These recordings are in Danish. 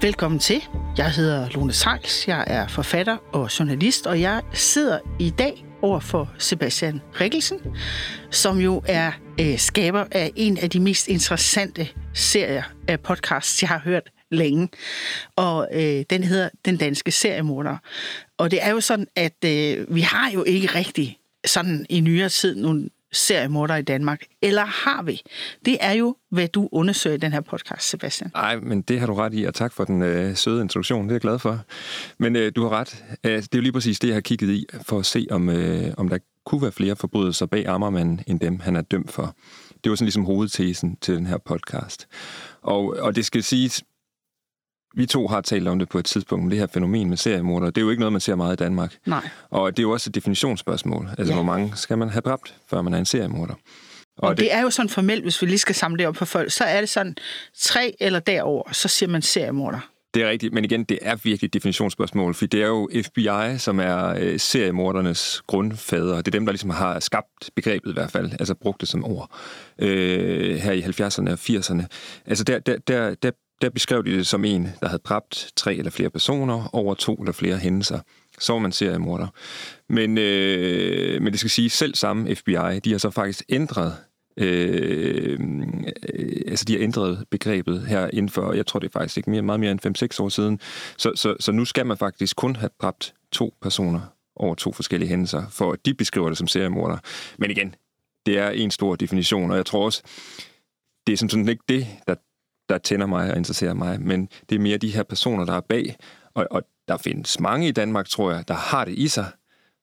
Velkommen til. Jeg hedder Lone Sejls. Jeg er forfatter og journalist, og jeg sidder i dag over for Sebastian Rikkelsen, som jo er øh, skaber af en af de mest interessante serier af podcasts, jeg har hørt længe. Og øh, den hedder Den Danske Seriemorder. Og det er jo sådan, at øh, vi har jo ikke rigtig sådan i nyere tid nogle seriemordere i Danmark. Eller har vi? Det er jo, hvad du undersøger i den her podcast, Sebastian. Nej, men det har du ret i, og tak for den øh, søde introduktion. Det er jeg glad for. Men øh, du har ret. Øh, det er jo lige præcis det, jeg har kigget i, for at se, om, øh, om der kunne være flere forbrydelser bag Ammermanden, end dem, han er dømt for. Det var sådan ligesom hovedtesen til den her podcast. Og, og det skal siges, vi to har talt om det på et tidspunkt, om det her fænomen med seriemordere. Det er jo ikke noget, man ser meget i Danmark. Nej. Og det er jo også et definitionsspørgsmål. Altså, ja. hvor mange skal man have dræbt, før man er en seriemorder? Og, og det, det er jo sådan formelt, hvis vi lige skal samle det op for folk, så er det sådan tre eller derover, så siger man seriemorder. Det er rigtigt, men igen, det er virkelig et definitionsspørgsmål, for det er jo FBI, som er øh, seriemordernes grundfader. Det er dem, der ligesom har skabt begrebet i hvert fald, altså brugt det som ord øh, her i 70'erne og 80'erne. Altså der, der, der, der der beskrev de det som en, der havde dræbt tre eller flere personer over to eller flere hændelser. Så var man seriemorder. Men, øh, men det skal sige, selv samme FBI, de har så faktisk ændret øh, øh, altså de har ændret begrebet her inden for, jeg tror det er faktisk ikke mere, meget mere end 5-6 år siden. Så, så, så nu skal man faktisk kun have dræbt to personer over to forskellige hændelser, for at de beskriver det som seriemorder. Men igen, det er en stor definition, og jeg tror også, det er sådan ikke det, der der tænder mig og interesserer mig, men det er mere de her personer, der er bag. Og, og der findes mange i Danmark, tror jeg, der har det i sig,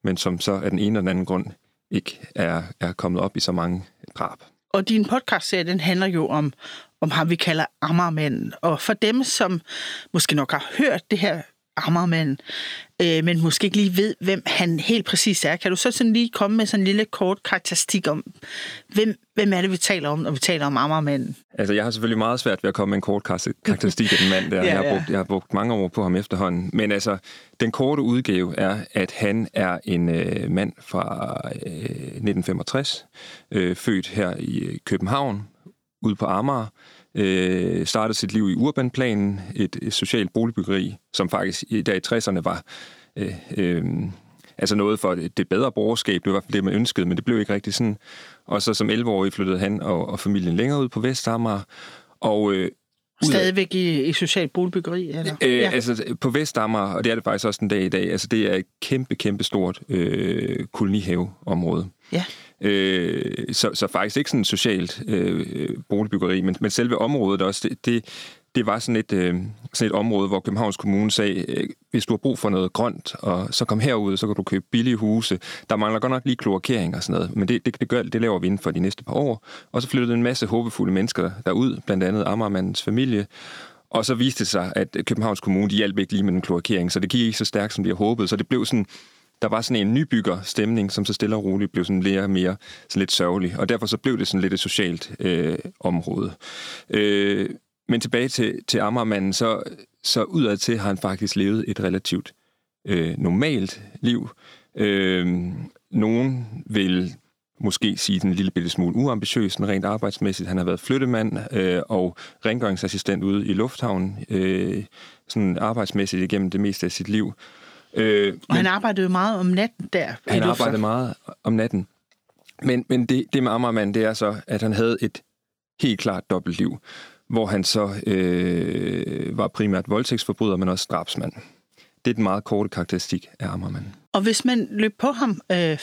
men som så af den ene eller den anden grund ikke er, er kommet op i så mange drab. Og din podcastserie, den handler jo om, om ham, vi kalder Ammermanden. Og for dem, som måske nok har hørt det her Ammermanden, øh, men måske ikke lige ved, hvem han helt præcis er. Kan du så sådan lige komme med sådan en lille kort karakteristik om, hvem, hvem er det, vi taler om, når vi taler om Ammermanden? Altså, jeg har selvfølgelig meget svært ved at komme med en kort karakteristik af den mand der. ja, jeg, har brugt, jeg har brugt mange år på ham efterhånden. Men altså, den korte udgave er, at han er en øh, mand fra øh, 1965, øh, født her i København, ude på Amager, øh, startede sit liv i Urbanplanen, et, et socialt boligbyggeri, som faktisk i dag i 60'erne var øh, øh, altså noget for det bedre borgerskab. Det var i hvert fald det, man ønskede, men det blev ikke rigtig sådan. Og så som 11-årig flyttede han og, og familien længere ud på Vestamager, og øh, Stadigvæk i, i socialt boligbyggeri? Eller? Øh, ja. Altså på Vestamager, og det er det faktisk også den dag i dag, altså det er et kæmpe, kæmpe stort øh, kolonihaveområde. Ja. Øh, så, så faktisk ikke sådan et socialt øh, boligbyggeri, men, men selve området også, det, det, det var sådan et, øh, sådan et område, hvor Københavns Kommune sagde, øh, hvis du har brug for noget grønt, og så kom herud, så kan du købe billige huse. Der mangler godt nok lige kloakering og sådan noget, men det, det, det, gør, det laver vi inden for de næste par år. Og så flyttede en masse håbefulde mennesker derud, blandt andet Amagermandens familie, og så viste det sig, at Københavns Kommune, de hjalp ikke lige med den kloakering, så det gik ikke så stærkt, som de havde håbet. Så det blev sådan der var sådan en nybygger stemning, som så stille og roligt blev sådan mere og mere sådan lidt sørgelig, og derfor så blev det sådan lidt et socialt øh, område. Øh, men tilbage til, til Ammermanden, så, så udadtil har han faktisk levet et relativt øh, normalt liv. Øh, nogen vil måske sige den en lille bitte smule uambitiøs, rent arbejdsmæssigt. Han har været flyttemand øh, og rengøringsassistent ude i lufthavnen, øh, sådan arbejdsmæssigt igennem det meste af sit liv. Øh, og han arbejdede meget om natten der. Han arbejdede meget om natten. Men, men det, det med Ammermand, det er så, at han havde et helt klart dobbeltliv, hvor han så øh, var primært voldtægtsforbryder, men også drabsmand. Det er den meget korte karakteristik af Ammermand. Og hvis man løb på ham, øh,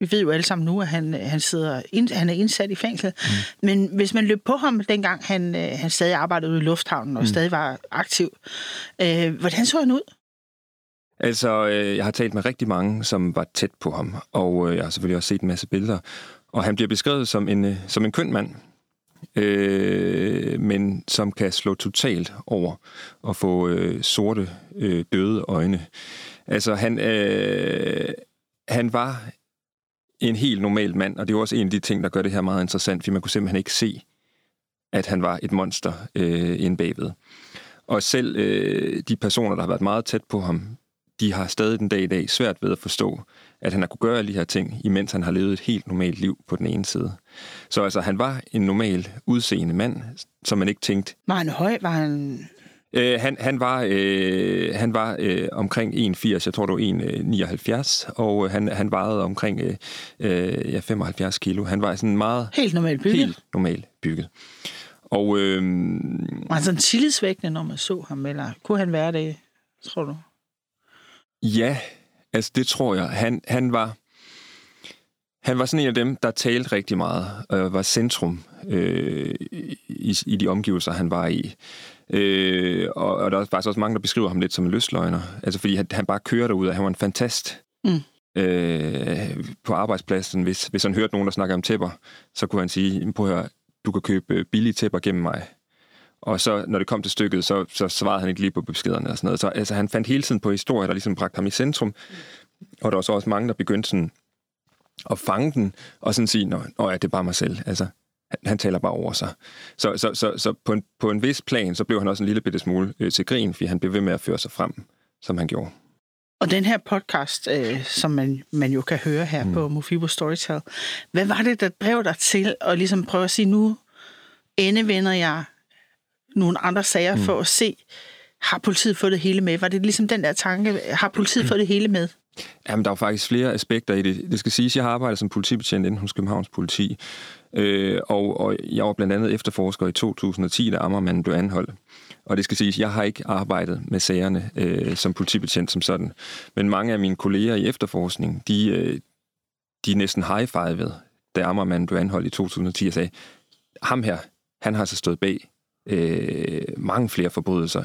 vi ved jo alle sammen nu, at han, han, sidder ind, han er indsat i fængsel, mm. men hvis man løb på ham dengang, han, øh, han stadig arbejdede ude i lufthavnen og mm. stadig var aktiv, øh, hvordan så han ud? Altså, øh, jeg har talt med rigtig mange, som var tæt på ham, og øh, jeg har selvfølgelig også set en masse billeder. Og han bliver beskrevet som en, øh, som en køn mand, øh, men som kan slå totalt over og få øh, sorte, øh, døde øjne. Altså, han, øh, han var en helt normal mand, og det er også en af de ting, der gør det her meget interessant, fordi man kunne simpelthen ikke se, at han var et monster øh, inde bagved. Og selv øh, de personer, der har været meget tæt på ham, de har stadig den dag i dag svært ved at forstå, at han har kunne gøre alle de her ting, imens han har levet et helt normalt liv på den ene side. Så altså, han var en normal udseende mand, som man ikke tænkte... Var han høj? Var han... Øh, han, han var, øh, han var øh, omkring 81, jeg tror det var 1,79, og han, han vejede omkring øh, ja, 75 kilo. Han var sådan meget... Helt normalt bygget? Helt normalt bygget. Og, øh, var han sådan tillidsvækkende, når man så ham, eller kunne han være det, tror du? Ja, altså det tror jeg. Han, han var... Han var sådan en af dem, der talte rigtig meget, og var centrum øh, i, i de omgivelser, han var i. Øh, og, og der er faktisk også mange, der beskriver ham lidt som en løsløgner. Altså fordi han, han bare kører ud, og han var en fantast. Mm. Øh, på arbejdspladsen, hvis, hvis han hørte nogen, der snakker om tæpper, så kunne han sige, prøv at høre, du kan købe billige tæpper gennem mig. Og så, når det kom til stykket, så, så svarede han ikke lige på beskederne og sådan noget. Så altså, han fandt hele tiden på historier, der ligesom bragte ham i centrum. Og der var så også mange, der begyndte sådan at fange den, og sådan sige, nå, ja, det er bare mig selv. Altså, han, han taler bare over sig. Så, så, så, så på, en, på en vis plan, så blev han også en lille bitte smule øh, til grin, fordi han blev ved med at føre sig frem, som han gjorde. Og den her podcast, øh, som man, man jo kan høre her mm. på Mofibo Storytel, hvad var det, der drev dig til at ligesom prøve at sige, nu endevender jeg nogle andre sager mm. for at se, har politiet fået det hele med? Var det ligesom den der tanke, har politiet fået det hele med? Jamen, der er faktisk flere aspekter i det. Det skal siges, at jeg har arbejdet som politibetjent inden hos Københavns Politi, øh, og, og jeg var blandt andet efterforsker i 2010, da Ammermanden blev anholdt. Og det skal siges, at jeg har ikke arbejdet med sagerne øh, som politibetjent som sådan. Men mange af mine kolleger i efterforskning, de, øh, de næsten high-fivede, da Ammermanden blev anholdt i 2010 og sagde, ham her, han har så stået bag øh, mange flere forbrydelser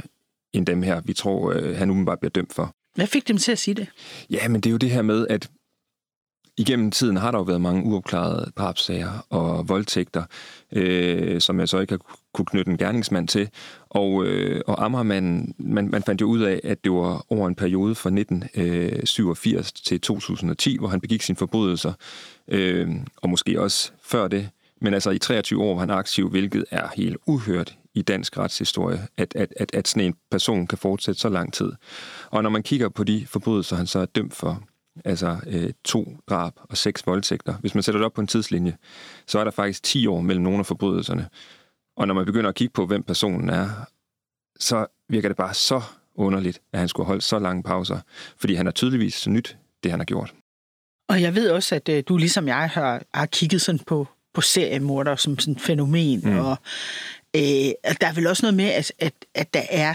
end dem her, vi tror, øh, han umiddelbart bliver dømt for. Hvad fik dem til at sige det? Ja, men det er jo det her med, at igennem tiden har der jo været mange uopklarede drabsager og voldtægter, øh, som jeg så ikke har kunne knytte en gerningsmand til. Og, øh, og Ammermanden, man, man fandt jo ud af, at det var over en periode fra 1987 til 2010, hvor han begik sine forbrydelser, øh, og måske også før det. Men altså i 23 år var han aktiv, hvilket er helt uhørt i dansk retshistorie, at, at, at, at sådan en person kan fortsætte så lang tid. Og når man kigger på de forbrydelser, han så er dømt for, altså øh, to drab og seks voldtægter, hvis man sætter det op på en tidslinje, så er der faktisk 10 år mellem nogle af forbrydelserne. Og når man begynder at kigge på, hvem personen er, så virker det bare så underligt, at han skulle holde så lange pauser, fordi han er tydeligvis nyt, det han har gjort. Og jeg ved også, at øh, du ligesom jeg har, har kigget sådan på, på seriemorder som sådan et fænomen, mm. og øh, der er vel også noget med, at, at, at der er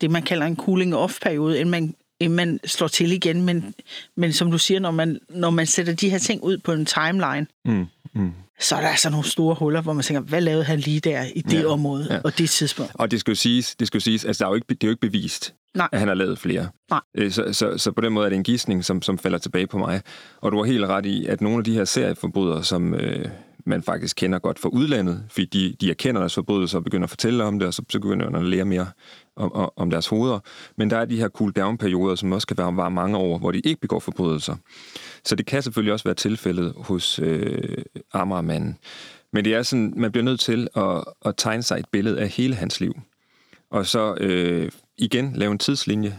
det, man kalder en cooling-off-periode, inden man, inden man slår til igen. Men, men som du siger, når man, når man sætter de her ting ud på en timeline, mm. Mm. så er der altså nogle store huller, hvor man tænker, hvad lavede han lige der i det ja, område ja. og det tidspunkt? Og det skal jo siges, det skal jo siges altså, der er jo ikke, det er jo ikke bevist, Nej. at han har lavet flere. Nej. Øh, så, så, så på den måde er det en gissning, som, som falder tilbage på mig. Og du har helt ret i, at nogle af de her serieforbrydere, som... Øh, man faktisk kender godt fra udlandet, fordi de, de erkender deres forbrydelser og begynder at fortælle om det, og så begynder man at lære mere om, om deres hoveder. Men der er de her cool-down-perioder, som også kan være, være mange år, hvor de ikke begår forbrydelser. Så det kan selvfølgelig også være tilfældet hos øh, Amagermanden. Men det er sådan, man bliver nødt til at, at tegne sig et billede af hele hans liv. Og så øh, igen lave en tidslinje,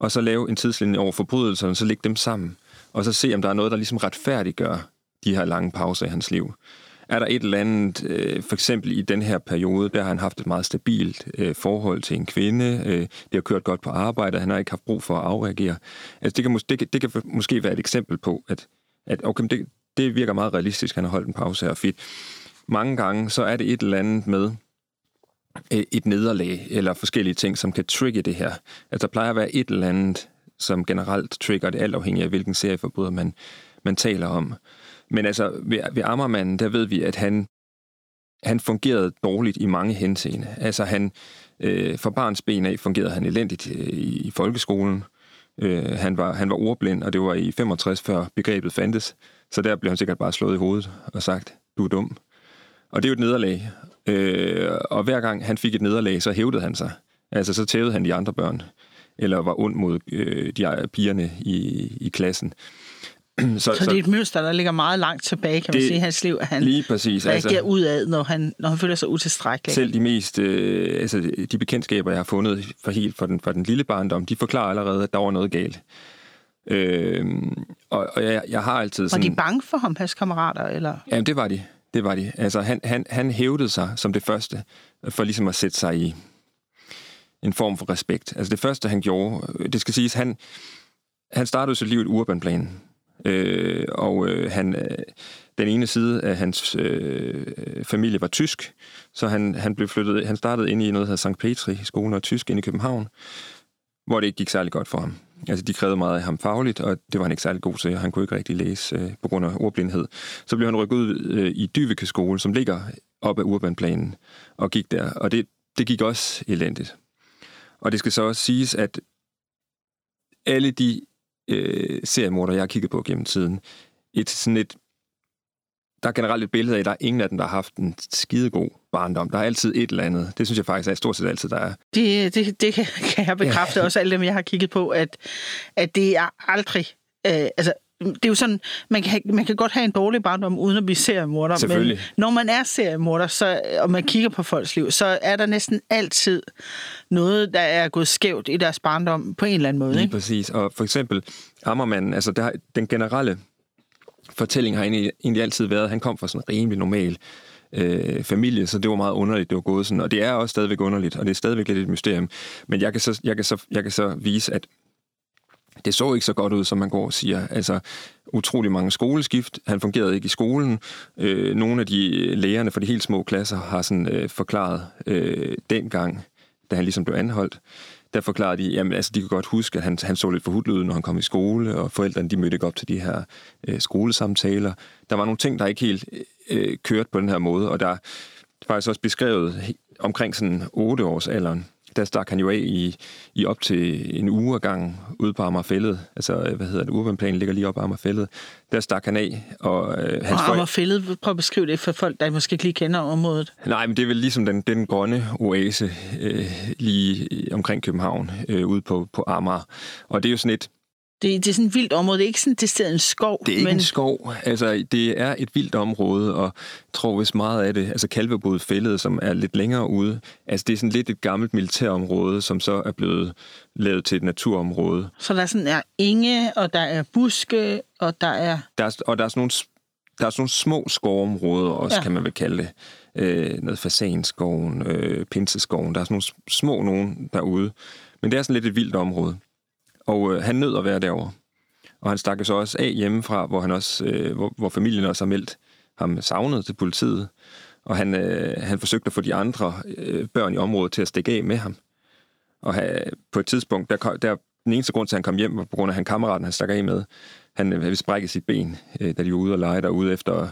og så lave en tidslinje over forbrydelserne, så lægge dem sammen, og så se, om der er noget, der ligesom retfærdiggør de her lange pauser i hans liv. Er der et eller andet, øh, for eksempel i den her periode, der har han haft et meget stabilt øh, forhold til en kvinde, øh, det har kørt godt på arbejde, han har ikke haft brug for at afreagere. Altså det kan, mås- det, kan, det kan måske være et eksempel på, at, at okay, det, det virker meget realistisk, han har holdt en pause her. Fedt. Mange gange, så er det et eller andet med øh, et nederlag, eller forskellige ting, som kan trigge det her. Altså der plejer at være et eller andet, som generelt trigger det, alt afhængig af, hvilken serieforbryder man, man taler om. Men altså, ved, ved Ammermanden, der ved vi, at han, han fungerede dårligt i mange henseende. Altså, han, øh, for barns ben af fungerede han elendigt øh, i, i folkeskolen. Øh, han, var, han var ordblind, og det var i 65, før begrebet fandtes. Så der blev han sikkert bare slået i hovedet og sagt, du er dum. Og det er jo et nederlag. Øh, og hver gang han fik et nederlag, så hævdede han sig. Altså, så tævede han de andre børn, eller var ond mod øh, de pigerne i, i klassen så, så, så det er et mønster, der ligger meget langt tilbage, kan det, man sige, i hans liv, at han lige præcis, reagerer altså, udad, når han, når han føler sig utilstrækkelig. Selv de mest, øh, altså de bekendtskaber, jeg har fundet for helt for den, for den lille barndom, de forklarer allerede, at der var noget galt. Øh, og, og jeg, jeg har altid sådan... Var de bange for ham, hans kammerater, eller? Jamen, det var de. Det var de. Altså, han, han, han hævdede sig som det første, for ligesom at sætte sig i, en form for respekt. Altså det første, han gjorde, øh, det skal siges, han, han startede sit liv i urbanplan. Øh, og øh, han, øh, den ene side af hans øh, familie var tysk, så han, han blev flyttet, han startede ind i noget, der hedder St. Petri, skolen og tysk ind i København, hvor det ikke gik særlig godt for ham. Altså, de krævede meget af ham fagligt, og det var han ikke særlig god til. Han kunne ikke rigtig læse øh, på grund af ordblindhed. Så blev han rykket ud øh, i Dyveke skole, som ligger op ad urbanplanen, og gik der. Og det, det gik også elendigt. Og det skal så også siges, at alle de øh, seriemorder, jeg har kigget på gennem tiden, et sådan et der er generelt et billede af, at der er ingen af dem, der har haft en skidegod barndom. Der er altid et eller andet. Det synes jeg faktisk er stort set altid, der er. Det, det, det kan jeg bekræfte ja. også, alle dem, jeg har kigget på, at, at det er aldrig... Øh, altså, det er jo sådan, man kan, man kan godt have en dårlig barndom, uden at blive seriemorder. Men når man er seriemorder, så, og man kigger på folks liv, så er der næsten altid noget, der er gået skævt i deres barndom på en eller anden måde. Lige ikke? præcis. Og for eksempel Ammermanden, altså der, den generelle fortælling har egentlig, egentlig altid været, at han kom fra sådan en rimelig normal øh, familie, så det var meget underligt, det var gået sådan. Og det er også stadigvæk underligt, og det er stadigvæk lidt et mysterium. Men jeg kan så, jeg kan så, jeg kan så vise, at det så ikke så godt ud, som man går og siger. Altså, utrolig mange skoleskift. Han fungerede ikke i skolen. Øh, nogle af de øh, lærerne for de helt små klasser har sådan øh, forklaret øh, dengang, da han ligesom blev anholdt, der forklarede de, jamen altså, de kunne godt huske, at han, han så lidt forhudlet ud, når han kom i skole, og forældrene, de mødte ikke op til de her øh, skolesamtaler. Der var nogle ting, der ikke helt øh, kørte på den her måde, og der er faktisk også beskrevet omkring sådan 8 års alderen, der stak han jo af i, i op til en uge gang ude på Amagerfællet. Altså, hvad hedder det, urbanplanen ligger lige op på Amagerfællet. Der stak han af. Og, øh, hans og Amagerfællet, prøv at beskrive det for folk, der måske ikke lige kender området. Nej, men det er vel ligesom den, den grønne oase øh, lige omkring København, øh, ude på, på Amager. Og det er jo sådan et, det, det er sådan et vildt område. Det er ikke sådan, det er en skov. Det er ikke men... en skov. Altså, det er et vildt område, og tror hvis meget af det, altså Kalvebod fældet, som er lidt længere ude, altså det er sådan lidt et gammelt militærområde, som så er blevet lavet til et naturområde. Så der sådan er enge, og der er buske, og der er... Der er og der er sådan nogle, der er sådan nogle små skovområder også, ja. kan man vel kalde det. Øh, noget fasanskoven, øh, pinseskoven. Der er sådan nogle små nogen derude. Men det er sådan lidt et vildt område. Og øh, han nød at være derovre. Og han stak så også af hjemmefra, hvor, han også, øh, hvor, hvor familien også har meldt ham savnet til politiet. Og han, øh, han forsøgte at få de andre øh, børn i området til at stikke af med ham. Og han, på et tidspunkt, der, der, den eneste grund til, at han kom hjem, var på grund af, han kammeraten, han stak af med, han øh, havde sprækket sit ben, øh, da de var ude og lege derude efter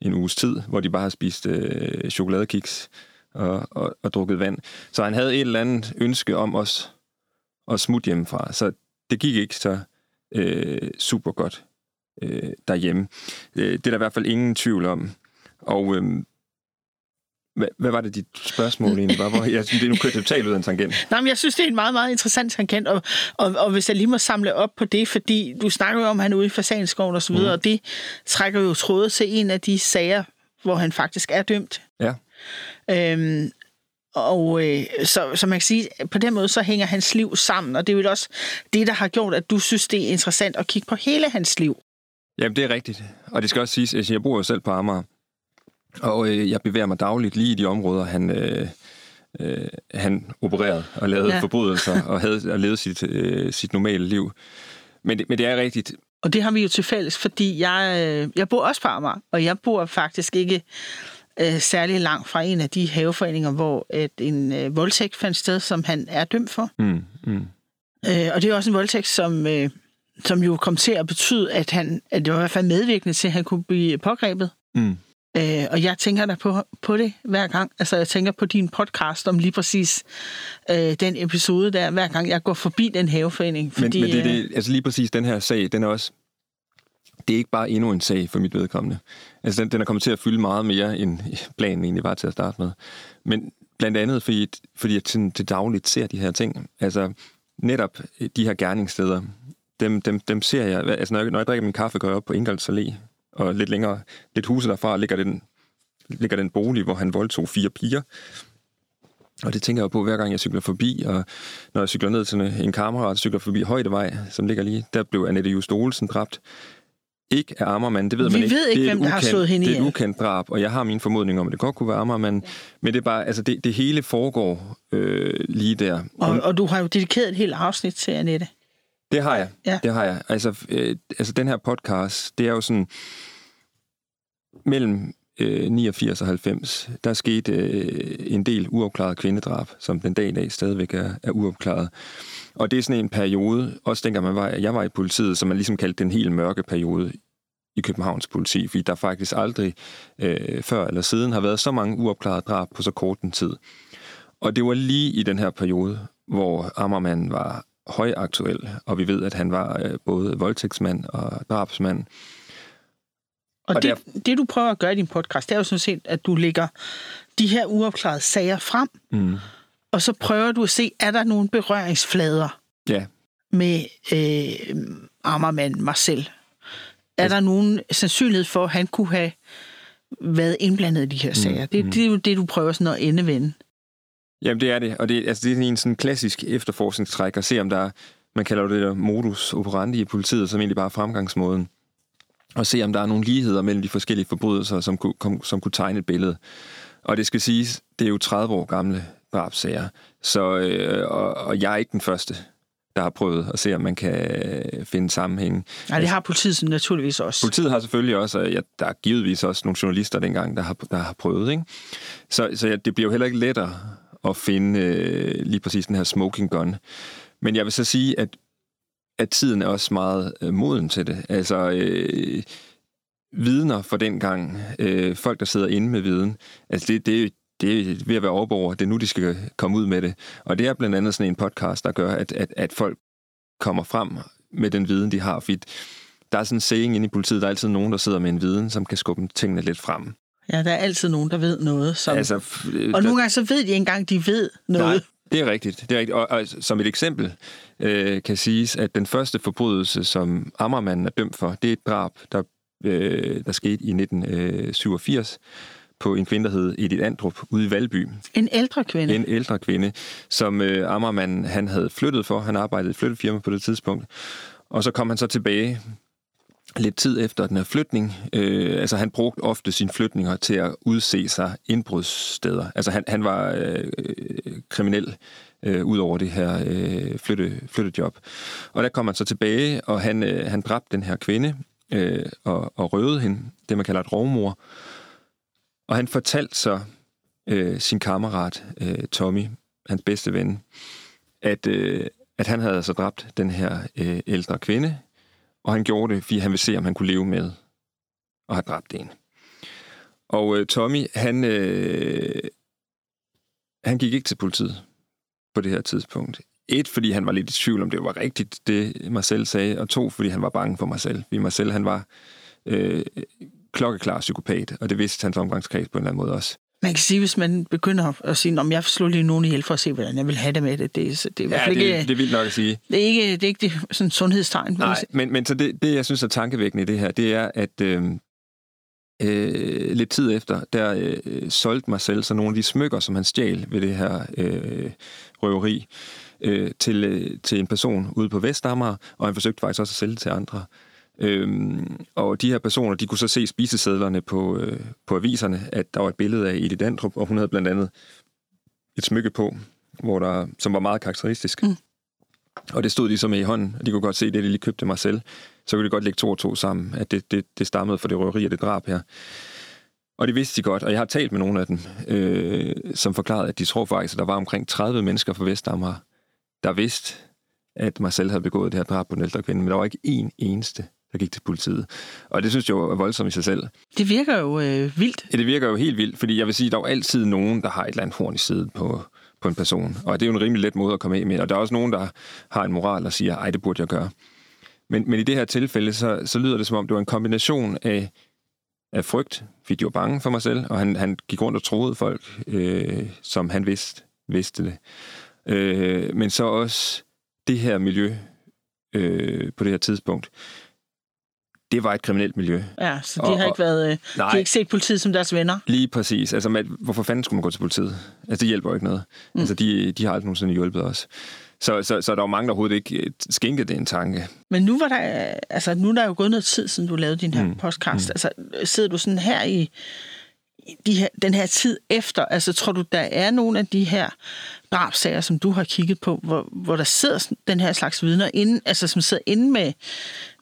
en uges tid, hvor de bare har spist øh, chokoladekiks og, og, og drukket vand. Så han havde et eller andet ønske om os at smutte hjemmefra. Så det gik ikke så øh, super godt øh, derhjemme. Øh, det er der i hvert fald ingen tvivl om. Og øh, hvad, hvad var det, dit spørgsmål egentlig var? Hvor, jeg synes, det er nu kørt totalt ud af en tangent. Nej, men jeg synes, det er en meget, meget interessant tangent, og, og, og hvis jeg lige må samle op på det, fordi du snakker jo om, at han er ude i Fasanskoven og så videre, mm. og det trækker jo trådet til en af de sager, hvor han faktisk er dømt. Ja. Øhm, og øh, så, så man kan sige, på den måde så hænger hans liv sammen, og det er jo også det, der har gjort, at du synes, det er interessant at kigge på hele hans liv. Jamen, det er rigtigt. Og det skal også siges, at jeg bor jo selv på Amager, og øh, jeg bevæger mig dagligt lige i de områder, han, øh, øh, han opererede og lavede ja. forbrydelser og havde og levede sit, øh, sit normale liv. Men det, men det er rigtigt. Og det har vi jo til fælles, fordi jeg, øh, jeg bor også på Amager, og jeg bor faktisk ikke øh, særlig langt fra en af de haveforeninger, hvor et, en øh, voldtægt fandt sted, som han er dømt for. Mm, mm. Øh, og det er også en voldtægt, som, øh, som jo kom til at betyde, at, han, at det var i hvert fald medvirkende til, at han kunne blive pågrebet. Mm. Øh, og jeg tænker da på, på det hver gang. Altså, jeg tænker på din podcast om lige præcis øh, den episode der, hver gang jeg går forbi den haveforening. Fordi, men, men det, det, øh, altså lige præcis den her sag, den er også det er ikke bare endnu en sag for mit vedkommende. Altså, den, den er kommet til at fylde meget mere, end planen egentlig var til at starte med. Men blandt andet, fordi, fordi jeg til, til dagligt ser de her ting. Altså, netop de her gerningssteder, dem, dem, dem ser jeg. Altså, når jeg, når jeg drikker min kaffe, går jeg op på Ingolds Allé, og lidt længere, lidt huset derfra, ligger den, ligger den bolig, hvor han voldtog fire piger. Og det tænker jeg på, hver gang jeg cykler forbi, og når jeg cykler ned til en kammerat, cykler forbi Højdevej, som ligger lige, der blev Annette Just Olsen dræbt ikke er Ammermand, det ved Vi man ikke. ved ikke, det er hvem et der har slået hende Det er et ukendt drab, og jeg har min formodning om, at det godt kunne være Ammermand. Ja. Men det er bare, altså det, det hele foregår øh, lige der. Og, og du har jo dedikeret et helt afsnit til Annette. Det har jeg. Ja. Det har jeg. Altså, øh, altså den her podcast, det er jo sådan mellem øh, 89 og 90, der skete øh, en del uopklaret kvindedrab, som den dag i dag stadigvæk er, er uopklaret. Og det er sådan en periode, også dengang man var, jeg var i politiet, som man ligesom kaldte den helt mørke periode i Københavns politi, fordi der faktisk aldrig øh, før eller siden har været så mange uopklarede drab på så kort en tid. Og det var lige i den her periode, hvor Ammermann var højaktuel, og vi ved, at han var øh, både voldtægtsmand og drabsmand. Og, Og det, det, du prøver at gøre i din podcast, det er jo sådan set, at du lægger de her uopklarede sager frem, Mm. og så prøver du at se, er der nogle berøringsflader Ja, med øh, Ammermand Marcel? Er der nogen sandsynlighed for, at han kunne have været indblandet i de her sager? Det, det er jo det, du prøver sådan at endevende. Jamen, det er det. Og det, altså, det er en sådan klassisk efterforskningstræk at se, om der er, man kalder det der modus operandi i politiet, som egentlig bare er fremgangsmåden. Og se, om der er nogle ligheder mellem de forskellige forbrydelser, som kunne, kom, som kunne tegne et billede. Og det skal siges, det er jo 30 år gamle drabsager. Så, øh, og, og jeg er ikke den første, der har prøvet at se, om man kan finde sammenhæng. Nej, det har politiet naturligvis også. Politiet har selvfølgelig også, og ja, der er givetvis også nogle journalister dengang, der har, der har prøvet. Ikke? Så, så ja, det bliver jo heller ikke lettere at finde øh, lige præcis den her smoking gun. Men jeg vil så sige, at, at tiden er også meget øh, moden til det. Altså, øh, vidner for den gang, øh, folk, der sidder inde med viden, altså det, det, det er ved at være oppe over, det er nu, de skal komme ud med det. Og det er blandt andet sådan en podcast, der gør, at, at, at folk kommer frem med den viden, de har. Fordi der er sådan en saying inde i politiet, der er altid nogen, der sidder med en viden, som kan skubbe tingene lidt frem. Ja, der er altid nogen, der ved noget. Som... Altså, f- og der- nogle gange så ved de ikke engang, de ved noget. Det er rigtigt. Det er rigtigt. Og, og som et eksempel øh, kan siges, at den første forbrydelse, som Ammermanden er dømt for, det er et drab, der, øh, der skete i 1987 på en kvinde, der hed Edith Andrup, ude i Valby. En ældre kvinde. En ældre kvinde, som øh, Ammermanden han havde flyttet for. Han arbejdede i et flyttefirma på det tidspunkt. Og så kom han så tilbage lidt tid efter den her flytning. Øh, altså han brugte ofte sine flytninger til at udse sig indbrudssteder. Altså han, han var øh, øh, kriminel øh, ud over det her øh, flytte, flyttejob. Og der kom han så tilbage, og han, øh, han dræbte den her kvinde øh, og, og røvede hende, det man kalder et rovmor. Og han fortalte så øh, sin kammerat øh, Tommy, hans bedste ven, at, øh, at han havde altså dræbt den her øh, ældre kvinde, og han gjorde det, fordi han ville se, om han kunne leve med at have dræbt en. Og øh, Tommy, han, øh, han gik ikke til politiet på det her tidspunkt. Et, fordi han var lidt i tvivl om, det var rigtigt, det Marcel sagde, og to, fordi han var bange for Marcel. Fordi Marcel, han var øh, klokkeklar psykopat, og det vidste hans omgangskreds på en eller anden måde også. Man kan sige, hvis man begynder at sige, om jeg slår lige nogen ihjel for at se, hvordan jeg vil have det med det. Det, er- det er Ja, det, ikke, det er vildt nok at sige. det er ikke, det er ikke det, sådan sundhedstegn. Nej, men, men så det, det, jeg synes er tankevækkende i det her, det er, at øh, øh, lidt tid efter, der øh, solgte Marcel så nogle af de smykker, som han stjal ved det her øh, røveri, øh, til, øh, til en person ude på Vestamager, og han forsøgte faktisk også at sælge til andre. Øhm, og de her personer, de kunne så se spisesedlerne på, øh, på aviserne, at der var et billede af Edith Andrup, og hun havde blandt andet et smykke på, hvor der, som var meget karakteristisk. Mm. Og det stod de så med i hånden, og de kunne godt se det, de lige købte mig selv. Så kunne de godt lægge to og to sammen, at det, det, det stammede for det røveri og det drab her. Og det vidste de godt, og jeg har talt med nogle af dem, øh, som forklarede, at de tror faktisk, at der var omkring 30 mennesker fra Vestamager, der vidste, at Marcel havde begået det her drab på den ældre kvinde, men der var ikke én eneste, der gik til politiet. Og det synes jeg jo er voldsomt i sig selv. Det virker jo øh, vildt. Ja, det virker jo helt vildt, fordi jeg vil sige, der er jo altid nogen, der har et eller andet horn i siden på, på en person. Og det er jo en rimelig let måde at komme af med. Og der er også nogen, der har en moral og siger, ej, det burde jeg gøre. Men, men i det her tilfælde, så, så lyder det som om, det var en kombination af, af frygt, fordi de var bange for mig selv, og han, han gik rundt og troede folk, øh, som han vidste, vidste det. Øh, men så også det her miljø øh, på det her tidspunkt, det var et kriminelt miljø. Ja, så de og, har ikke været, øh, nej, de har ikke set politiet som deres venner. Lige præcis. Altså, med, hvorfor fanden skulle man gå til politiet? Altså, det hjælper jo ikke noget. Mm. Altså, de, de har aldrig nogensinde hjulpet os. Så, så, så der var mange, der overhovedet ikke øh, skænkede det en tanke. Men nu var der, altså nu er der jo gået noget tid, siden du lavede din her mm. podcast. Mm. Altså, sidder du sådan her i de her, den her tid efter? Altså, tror du, der er nogle af de her drabsager, som du har kigget på, hvor, hvor der sidder den her slags vidner, inde, altså som sidder inde med,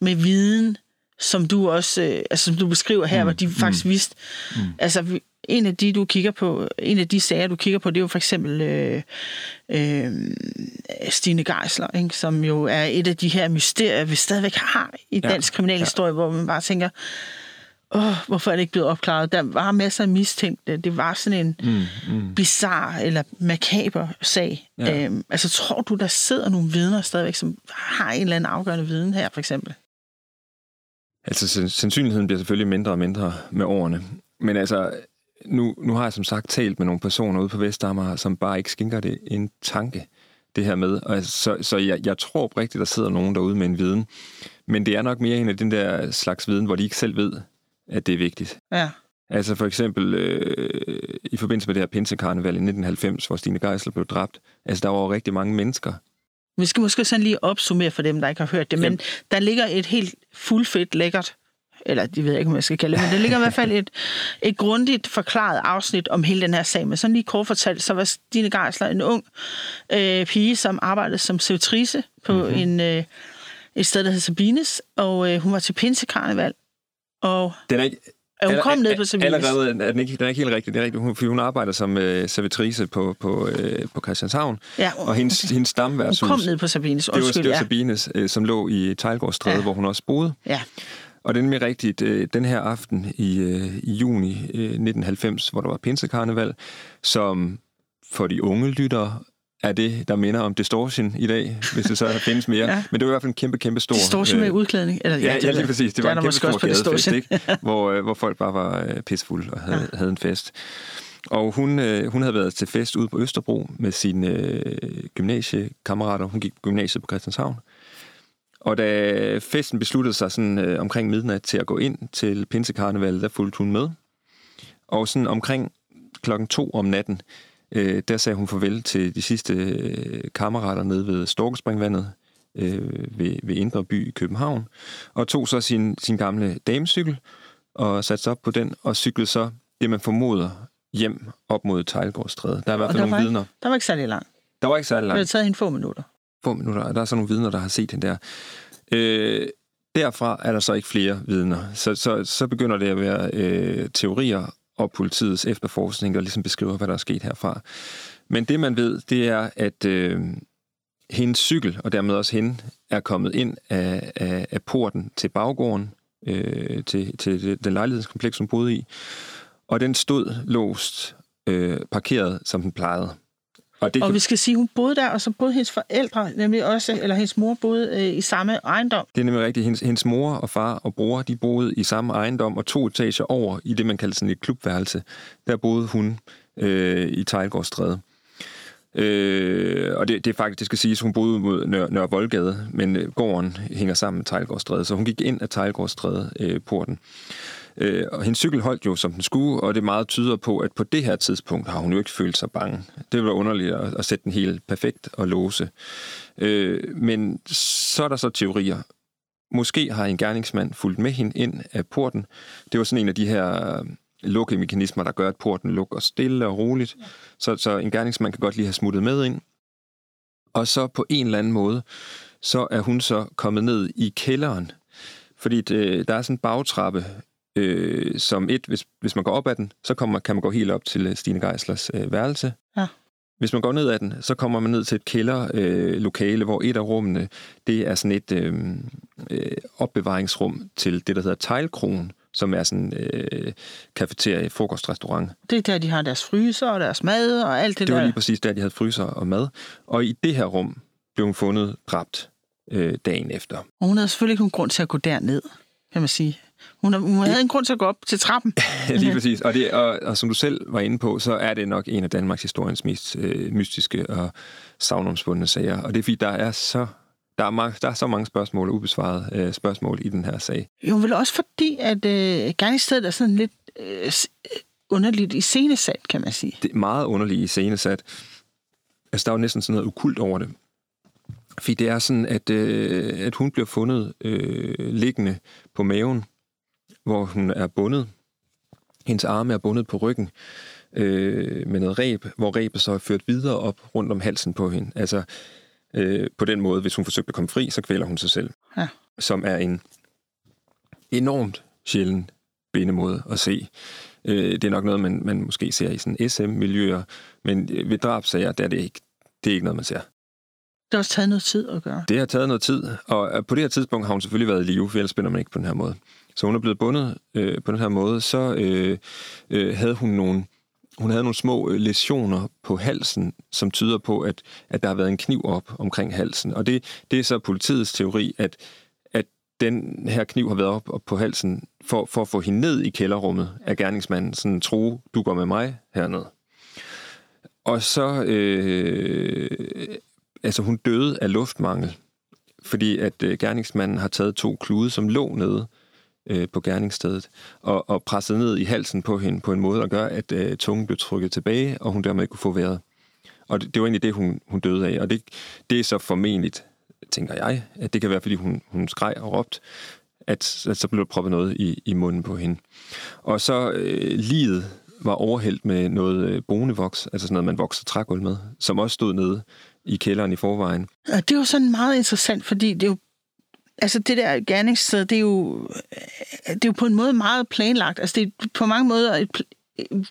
med viden, som du også, øh, altså som du beskriver her, mm. hvor de faktisk mm. vidste, mm. altså en af de, du kigger på, en af de sager, du kigger på, det er jo for eksempel øh, øh, Stine Geisler, ikke? som jo er et af de her mysterier, vi stadigvæk har i dansk ja, kriminalhistorie, ja. hvor man bare tænker, åh, hvorfor er det ikke blevet opklaret? Der var masser af mistænkte. Det var sådan en mm, mm. bizarre eller makaber sag. Ja. Øhm, altså, tror du, der sidder nogle vidner stadigvæk, som har en eller anden afgørende viden her, for eksempel? Altså, sandsynligheden bliver selvfølgelig mindre og mindre med årene. Men altså, nu, nu har jeg som sagt talt med nogle personer ude på Vestamager, som bare ikke skinker det en tanke, det her med. Og altså, så så jeg, jeg tror oprigtigt, der sidder nogen derude med en viden. Men det er nok mere en af den der slags viden, hvor de ikke selv ved, at det er vigtigt. Ja. Altså for eksempel øh, i forbindelse med det her pinsekarneval i 1990, hvor Stine Geisler blev dræbt. Altså der var rigtig mange mennesker. Vi skal måske sådan lige opsummere for dem, der ikke har hørt det, men Jamen. der ligger et helt fuldfedt lækkert eller de ved jeg ikke, om jeg skal kalde det, men det ligger i hvert fald et, et grundigt forklaret afsnit om hele den her sag. Men sådan lige kort fortalt, så var Stine Geisler en ung øh, pige, som arbejdede som servitrice på mm-hmm. en, øh, et sted, der hedder Sabines, og øh, hun var til pinsekarneval. Og den er er hun kom ned på Sabines? Allerede er den ikke, den er ikke helt rigtig. Det er rigtigt, fordi hun arbejder som øh, servitrice på, på, øh, på Christianshavn. Ja, og hendes, hendes stamværtshus... Hun kom ned på Sabines, det var, det var Sabines, øh, som lå i Tejlgårdsstræde, ja. hvor hun også boede. Ja. Og det er nemlig rigtigt, øh, den her aften i, øh, i juni 1990, øh, hvor der var pinsekarneval, som for de unge lyttere er det, der minder om Distortion i dag, hvis det så findes mere. ja. Men det var i hvert fald en kæmpe, kæmpe stor... Distortion med udklædning? Eller, ja, ja, ja, lige præcis. Det var en kæmpe stor gadefest, ikke? hvor, hvor folk bare var pissefulde og havde, ja. havde en fest. Og hun, hun havde været til fest ude på Østerbro med sine øh, gymnasiekammerater. Hun gik på gymnasiet på Christianshavn. Og da festen besluttede sig sådan øh, omkring midnat til at gå ind til Pinsekarneval, der fulgte hun med. Og sådan omkring klokken to om natten, øh, der sagde hun farvel til de sidste øh, kammerater nede ved Storkespringvandet øh, ved, ved Indre By i København, og tog så sin, sin gamle damecykel og satte sig op på den, og cyklede så det, man formoder, hjem op mod Tejlgårdstræde. Der er i hvert fald nogle vidner. Der var ikke særlig langt. Der var ikke særlig langt. Det taget hende få minutter få minutter, og der er så nogle vidner, der har set den der. Øh, derfra er der så ikke flere vidner. Så, så, så begynder det at være øh, teorier og politiets efterforskning, og ligesom beskriver, hvad der er sket herfra. Men det, man ved, det er, at øh, hendes cykel, og dermed også hende, er kommet ind af, af, af porten til baggården, øh, til, til den lejlighedskompleks, hun boede i. Og den stod låst, øh, parkeret, som den plejede. Og, det, og vi skal sige, at hun boede der, og så boede hendes forældre, nemlig også, eller hendes mor boede øh, i samme ejendom. Det er nemlig rigtigt. Hendes, hendes mor og far og bror, de boede i samme ejendom, og to etager over i det, man kalder sådan et klubværelse. Der boede hun øh, i Tejlgårdstræde. Øh, og det, det er faktisk, det skal siges, hun boede mod Nør, Nørre Voldgade, men øh, gården hænger sammen med Tejlgårdstræde, så hun gik ind af Tejlgårdstræde øh, porten. Øh, og hendes cykel holdt jo, som den skulle, og det meget tyder på, at på det her tidspunkt har hun jo ikke følt sig bange. Det var underligt at, at sætte den helt perfekt og låse. Øh, men så er der så teorier. Måske har en gerningsmand fulgt med hende ind af porten. Det var sådan en af de her øh, lukkemekanismer, der gør, at porten lukker stille og roligt. Ja. Så, så en gerningsmand kan godt lige have smuttet med ind. Og så på en eller anden måde, så er hun så kommet ned i kælderen. Fordi det, øh, der er sådan en bagtrappe øh, som et, hvis, hvis man går op ad den, så kommer, kan man gå helt op til øh, Stine Geislers øh, værelse. Ja. Hvis man går ned ad den, så kommer man ned til et kælderlokale, øh, hvor et af rummene, det er sådan et øh, øh, opbevaringsrum til det, der hedder Tejlkronen, som er sådan øh, kafeterie, frokostrestaurant. Det er der, de har deres fryser og deres mad og alt det, det der. Det var lige præcis der, de havde fryser og mad. Og i det her rum blev hun fundet dræbt øh, dagen efter. Og hun havde selvfølgelig ikke nogen grund til at gå derned, kan man sige. Hun, hun havde en grund til at gå op til trappen. Lige præcis. Og, det, og, og som du selv var inde på, så er det nok en af Danmarks historiens mest øh, mystiske og savnomsbundne sager. Og det er fordi, der er så der er, mange, der er så mange spørgsmål, ubesvarede øh, spørgsmål i den her sag. Jo, vel også fordi, at øh, gerningsstedet er sådan lidt øh, underligt iscenesat, kan man sige. Det er meget underligt iscenesat. Altså, der er jo næsten sådan noget ukult over det. Fordi det er sådan, at, øh, at hun bliver fundet øh, liggende på maven, hvor hun er bundet. Hendes arme er bundet på ryggen øh, med noget ræb, hvor ræbet så er ført videre op rundt om halsen på hende. Altså øh, på den måde, hvis hun forsøger at komme fri, så kvæler hun sig selv. Ja. Som er en enormt sjælden bindemåde at se. Øh, det er nok noget, man, man måske ser i sådan SM-miljøer, men ved drabsager, der er det ikke, det er ikke noget, man ser. Det har også taget noget tid at gøre. Det har taget noget tid, og på det her tidspunkt har hun selvfølgelig været i live, for ellers spænder man ikke på den her måde. Så hun er blevet bundet øh, på den her måde. Så øh, øh, havde hun nogle, hun havde nogle små øh, lesioner på halsen, som tyder på, at, at der har været en kniv op omkring halsen. Og det, det er så politiets teori, at, at den her kniv har været op, op på halsen for, for at få hende ned i kælderrummet af gerningsmanden. Sådan, tro, du går med mig herned. Og så, øh, altså hun døde af luftmangel, fordi at øh, gerningsmanden har taget to klude, som lå nede øh, Øh, på gerningsstedet, og, og presset ned i halsen på hende på en måde, der gør, at øh, tungen blev trykket tilbage, og hun dermed kunne få vejret. Og det, det var egentlig det, hun, hun døde af. Og det, det er så formentligt, tænker jeg, at det kan være, fordi hun, hun skreg og råbte, at, at så blev der proppet noget i, i munden på hende. Og så øh, livet var overhældt med noget øh, bonevoks, altså sådan noget, man vokser trægulv med, som også stod nede i kælderen i forvejen. Og det var sådan meget interessant, fordi det er jo altså det der gerningssted, det er jo, det er jo på en måde meget planlagt. Altså det er på mange måder et,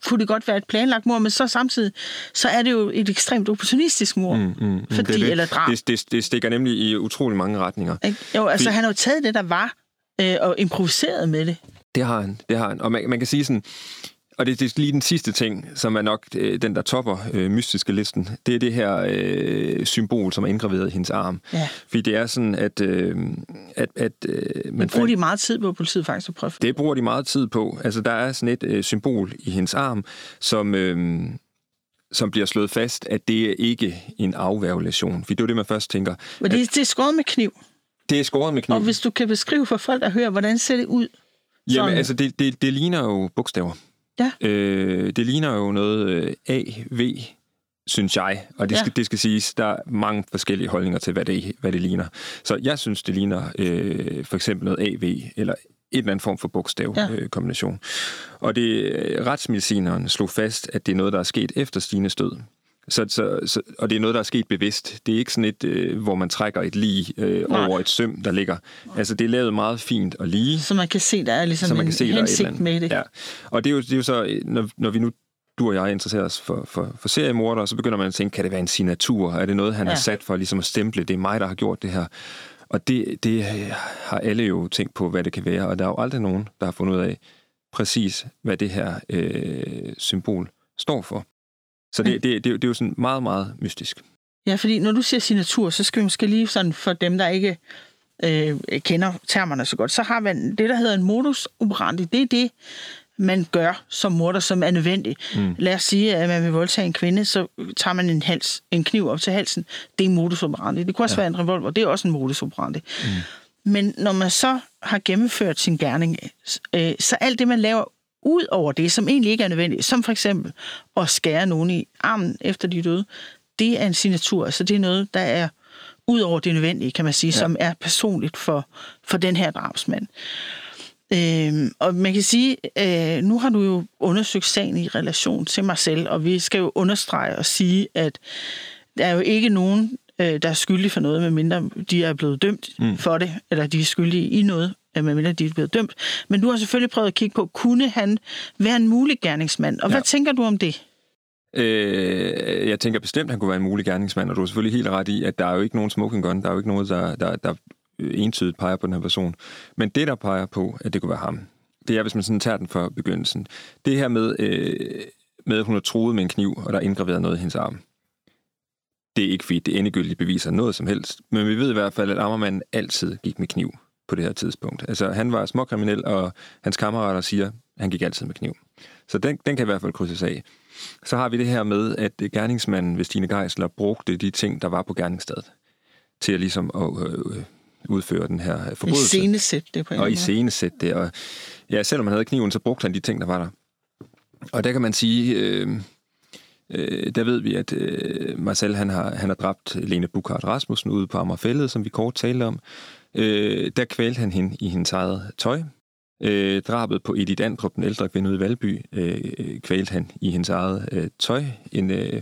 kunne det godt være et planlagt mor, men så samtidig, så er det jo et ekstremt opportunistisk mor. Mm, mm, mm, fordi, det, det, eller drab. Det, det, det stikker nemlig i utrolig mange retninger. Jo, altså fordi, han har jo taget det, der var, øh, og improviseret med det. Det har han, det har han. Og man, man kan sige sådan, og det, det er lige den sidste ting, som er nok øh, den, der topper øh, mystiske listen. Det er det her øh, symbol, som er indgraveret i hendes arm. Ja. Fordi det er sådan, at... Øh, at, at øh, man det bruger de meget tid på, politiet faktisk at prøve. Det bruger de meget tid på. Altså, der er sådan et øh, symbol i hendes arm, som... Øh, som bliver slået fast, at det er ikke en afværgelation. For det er det, man først tænker. Men det, at, det er skåret med kniv. Det er skåret med kniv. Og hvis du kan beskrive for folk, der hører, hvordan ser det ud? Jamen, altså, det, det, det ligner jo bogstaver. Ja. Øh, det ligner jo noget øh, AV, synes jeg. Og det, ja. skal, det skal siges, der er mange forskellige holdninger til, hvad det, hvad det ligner. Så jeg synes, det ligner øh, for eksempel noget AV, eller et eller andet form for bogstavkombination. Ja. Øh, og det øh, retsmedicineren slog fast, at det er noget, der er sket efter Stines død. Så, så, så, og det er noget, der er sket bevidst. Det er ikke sådan et, øh, hvor man trækker et lig øh, over et søm, der ligger. Altså, det er lavet meget fint og lige. Så man kan se, der er ligesom så man kan en se, hensigt med det. Ja. Og det er, jo, det er jo så, når, når vi nu du og jeg interesserer os for, for, for seriemordere, så begynder man at tænke, kan det være en signatur? Er det noget, han ja. har sat for ligesom at stemple? Det er mig, der har gjort det her. Og det, det har alle jo tænkt på, hvad det kan være. Og der er jo aldrig nogen, der har fundet ud af præcis, hvad det her øh, symbol står for. Så det, det, det, det er jo sådan meget, meget mystisk. Ja, fordi når du siger signatur, så skal vi måske lige sådan, for dem, der ikke øh, kender termerne så godt, så har man det, der hedder en modus operandi. Det er det, man gør som morder, som er nødvendigt. Mm. Lad os sige, at man vil voldtage en kvinde, så tager man en, hals, en kniv op til halsen. Det er modus operandi. Det kunne også ja. være en revolver. Det er også en modus operandi. Mm. Men når man så har gennemført sin gerning, øh, så alt det, man laver ud over det, som egentlig ikke er nødvendigt, som for eksempel at skære nogen i armen efter de døde, det er en signatur. Altså det er noget, der er ud over det nødvendige, kan man sige, ja. som er personligt for, for den her drabsmand. Øhm, og man kan sige, øh, nu har du jo undersøgt sagen i relation til mig selv, og vi skal jo understrege og sige, at der er jo ikke nogen, øh, der er skyldige for noget, medmindre de er blevet dømt mm. for det, eller de er skyldige i noget, medmindre de er blevet dømt. Men du har selvfølgelig prøvet at kigge på, kunne han være en mulig gerningsmand? Og ja. hvad tænker du om det? Øh, jeg tænker bestemt, at han kunne være en mulig gerningsmand, og du er selvfølgelig helt ret i, at der er jo ikke nogen smoking gun, der er jo ikke noget, der, der, der entydigt peger på den her person. Men det, der peger på, at det kunne være ham, det er, hvis man sådan tager den fra begyndelsen. Det her med, øh, med at hun har troet med en kniv, og der er indgraveret noget i hendes arm. Det er ikke fordi det endegyldigt beviser noget som helst, men vi ved i hvert fald, at Ammermanden altid gik med kniv på det her tidspunkt. Altså, han var småkriminel, og hans kammerater siger, at han gik altid med kniv. Så den, den kan i hvert fald krydses af. Så har vi det her med, at gerningsmanden ved Stine Geisler brugte de ting, der var på gerningsstedet. til at ligesom at øh, udføre den her forbrydelse. I scenesæt det på en Og i scenesæt det. Og ja, selvom han havde kniven, så brugte han de ting, der var der. Og der kan man sige, øh, øh, der ved vi, at øh, Marcel han har, han har dræbt Lene Bukart Rasmussen ude på Amagerfællet, som vi kort talte om. Øh, der kvælte han hende i hendes eget tøj. Øh, drabet på Edith Andrup, den ældre kvinde ude i Valby, øh, øh, kvælte han i hendes eget øh, tøj. En, øh,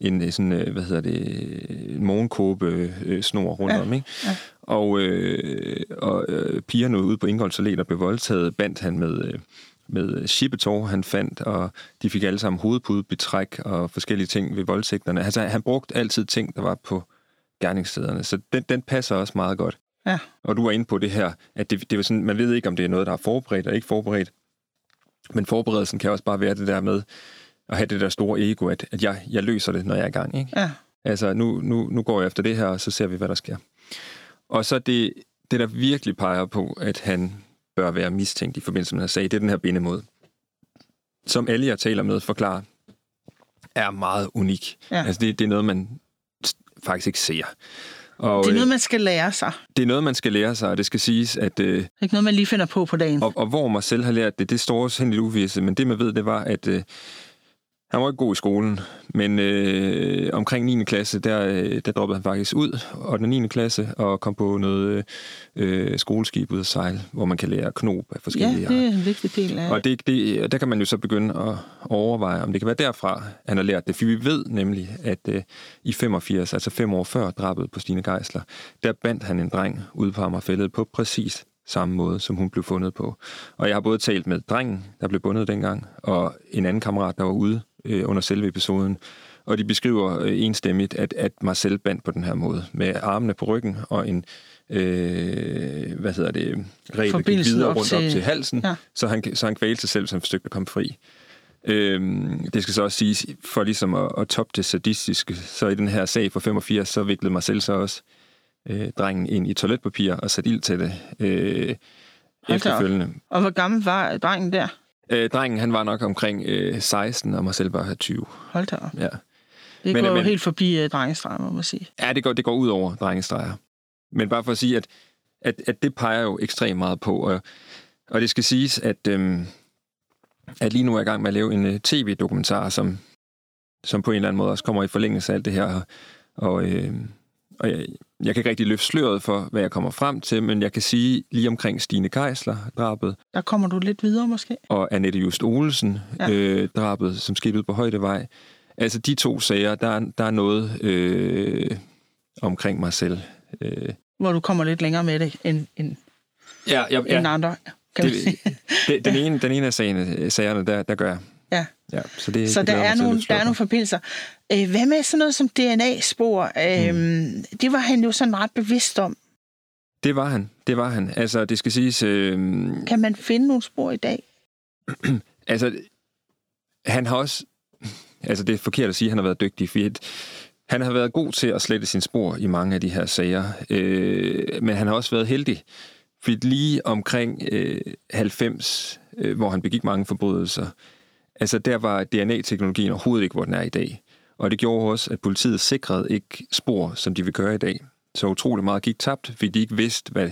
en øh, sådan, øh, hvad hedder det, en morgenkåbe øh, snor rundt Ja, om, ikke? ja. Og, øh, og øh, pigerne ude på Ingolds Allé, der blev voldtaget, bandt han med, øh, med chippetår, han fandt, og de fik alle sammen hovedpudebetræk og forskellige ting ved voldtægterne. Altså, han brugte altid ting, der var på gerningsstederne, så den, den passer også meget godt. Ja. Og du var inde på det her, at det, det var sådan, man ved ikke, om det er noget, der er forberedt eller ikke forberedt. Men forberedelsen kan også bare være det der med at have det der store ego, at, at jeg, jeg løser det, når jeg er i gang. Ikke? Ja. Altså, nu, nu, nu går jeg efter det her, og så ser vi, hvad der sker. Og så det, det der virkelig peger på, at han bør være mistænkt i forbindelse med den her sag, det er den her bindemod. Som alle, jeg taler med, forklarer, er meget unik. Ja. Altså, det, det er noget, man faktisk ikke ser. Og, Det er øh, noget, man skal lære sig. det er noget, man skal lære sig, og det skal siges, at... Øh, Det er ikke noget, man lige finder på på dagen. og, og hvor Marcel har lært det, det står også hen lidt uvisse, men det man ved, det var, at øh, han var ikke god i skolen, men øh, omkring 9. klasse, der, øh, der droppede han faktisk ud, og den 9. klasse, og kom på noget øh, skoleskib ud at sejle, hvor man kan lære knob af Ja, forskellige det er en vigtig del af og det, det, der kan man jo så begynde at overveje, om det kan være derfra, han har lært det. For vi ved nemlig, at øh, i 85, altså fem år før drabet på Stine Geisler, der bandt han en dreng ude på Amagerfællet på præcis samme måde, som hun blev fundet på. Og jeg har både talt med drengen, der blev bundet dengang, og en anden kammerat, der var ude øh, under selve episoden. Og de beskriver øh, enstemmigt, at, at Marcel bandt på den her måde, med armene på ryggen og en, øh, hvad hedder det, rebet gik Forbindelsen videre op rundt op til- til halsen, Ja. så, han, så han kvælte sig selv, han forsøgte at komme fri. Øhm, det skal så også siges, for ligesom at, at toppe det sadistiske, så i den her sag fra 85, så viklede Marcel så også øh, drengen ind i toiletpapir og satte ild til det øh, Hold efterfølgende. Og hvor gammel var drengen der? Øh, drengen han var nok omkring øh, 16, og Marcel var 20. Hold da op. Ja. Det Men- går jo men- helt forbi uh, drengestreger, må man sige. Ja, det går, det går ud over drengestreger. Men bare for at sige, at, at, at det peger jo ekstremt meget på. Og, og det skal siges, at, øhm, at lige nu er jeg i gang med at lave en øh, tv-dokumentar, som, som på en eller anden måde også kommer i forlængelse af alt det her. Og, øh, og jeg, jeg kan ikke rigtig løfte sløret for, hvad jeg kommer frem til, men jeg kan sige lige omkring Stine Geisler drabet Der kommer du lidt videre måske. og Annette Just Olsen Ja. øh, drabet, som skete på Højdevej. Altså de to sager, der, er- der er noget øh, omkring mig selv. Øh, Hvor du kommer lidt længere med det end, end, ja, ja, ja. end andre. Kan sige. det, den, ene, den ene af sagerne, sagerne der, der gør jeg. Ja. Så det, Så det der er, nogle, der er nogle for. forbindelser. Øh, hvad med sådan noget som DNA-spor? Øh, Mm. Det var han jo sådan ret bevidst om. Det var han, det var han. Altså, det skal siges... Øh, Kan man finde nogle spor i dag? altså, han har også... Altså, det er forkert at sige, at han har været dygtig, for han har været god til at slette sin spor i mange af de her sager, øh, men han har også været heldig, fordi lige omkring øh, 90, øh, hvor han begik mange forbrydelser, altså der var DNA-teknologien overhovedet ikke, hvor den er i dag. Og det gjorde også, at politiet sikrede ikke spor, som de vil gøre i dag. Så utrolig meget gik tabt, fordi de ikke vidste, hvad,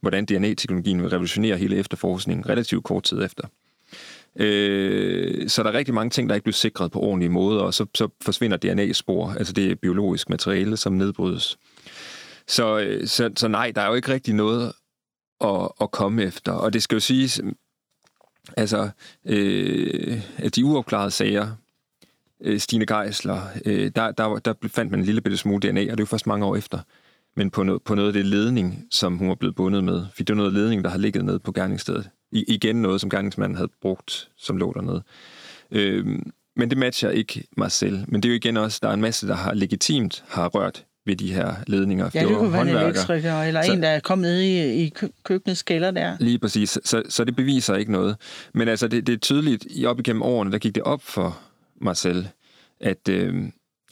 hvordan DNA-teknologien vil revolutionere hele efterforskningen relativt kort tid efter. Øh, så der er rigtig mange ting, der ikke blev sikret på ordentlig måde, og så, så forsvinder DNA-spor, altså det er biologisk materiale, som nedbrydes. Så, øh, så, så nej, der er jo ikke rigtig noget at, at komme efter. Og det skal jo siges, altså, øh, at de uopklarede sager, øh, Stine Geisler, øh, der, der, der fandt man en lille bitte smule DNA, og det er jo først mange år efter. Men på, noget, på noget af det ledning, som hun var blevet bundet med. For det var noget ledning, der har ligget nede på gerningsstedet. I, igen noget, som gerningsmanden havde brugt, som lå dernede. Øh, men det matcher ikke mig selv. Men det er jo igen også, der er en masse, der har legitimt har rørt ved de her ledninger. Ja, det, det kunne være en elektriker, eller Så- en, der er kommet ned i, i kø- køkkenets kælder der. Lige præcis. Så, så det beviser ikke noget. Men altså, det, det er tydeligt, i op igennem årene, der gik det op for mig selv, at, øh,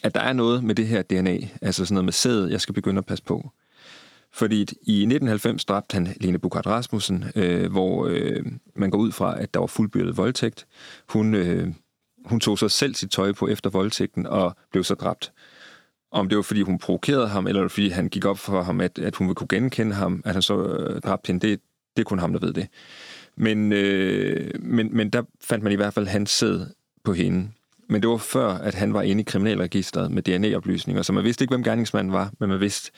at der er noget med det her DNA, altså sådan noget med sæd, jeg skal begynde at passe på. Fordi i 1990 dræbte han Lene Bukart Rasmussen, øh, hvor øh, man går ud fra, at der var fuldbyrdet voldtægt. Hun, øh, hun tog så selv sit tøj på efter voldtægten og blev så dræbt. Om det var, fordi hun provokerede ham, eller fordi han gik op for ham, at, at hun ville kunne genkende ham, at han så øh, dræbte hende, det, det kun ham, der ved det. Men, øh, men, men der fandt man i hvert fald hans sæd på hende. Men det var før, at han var inde i kriminalregisteret med DNA-oplysninger, så man vidste ikke, hvem gerningsmanden var, men man vidste,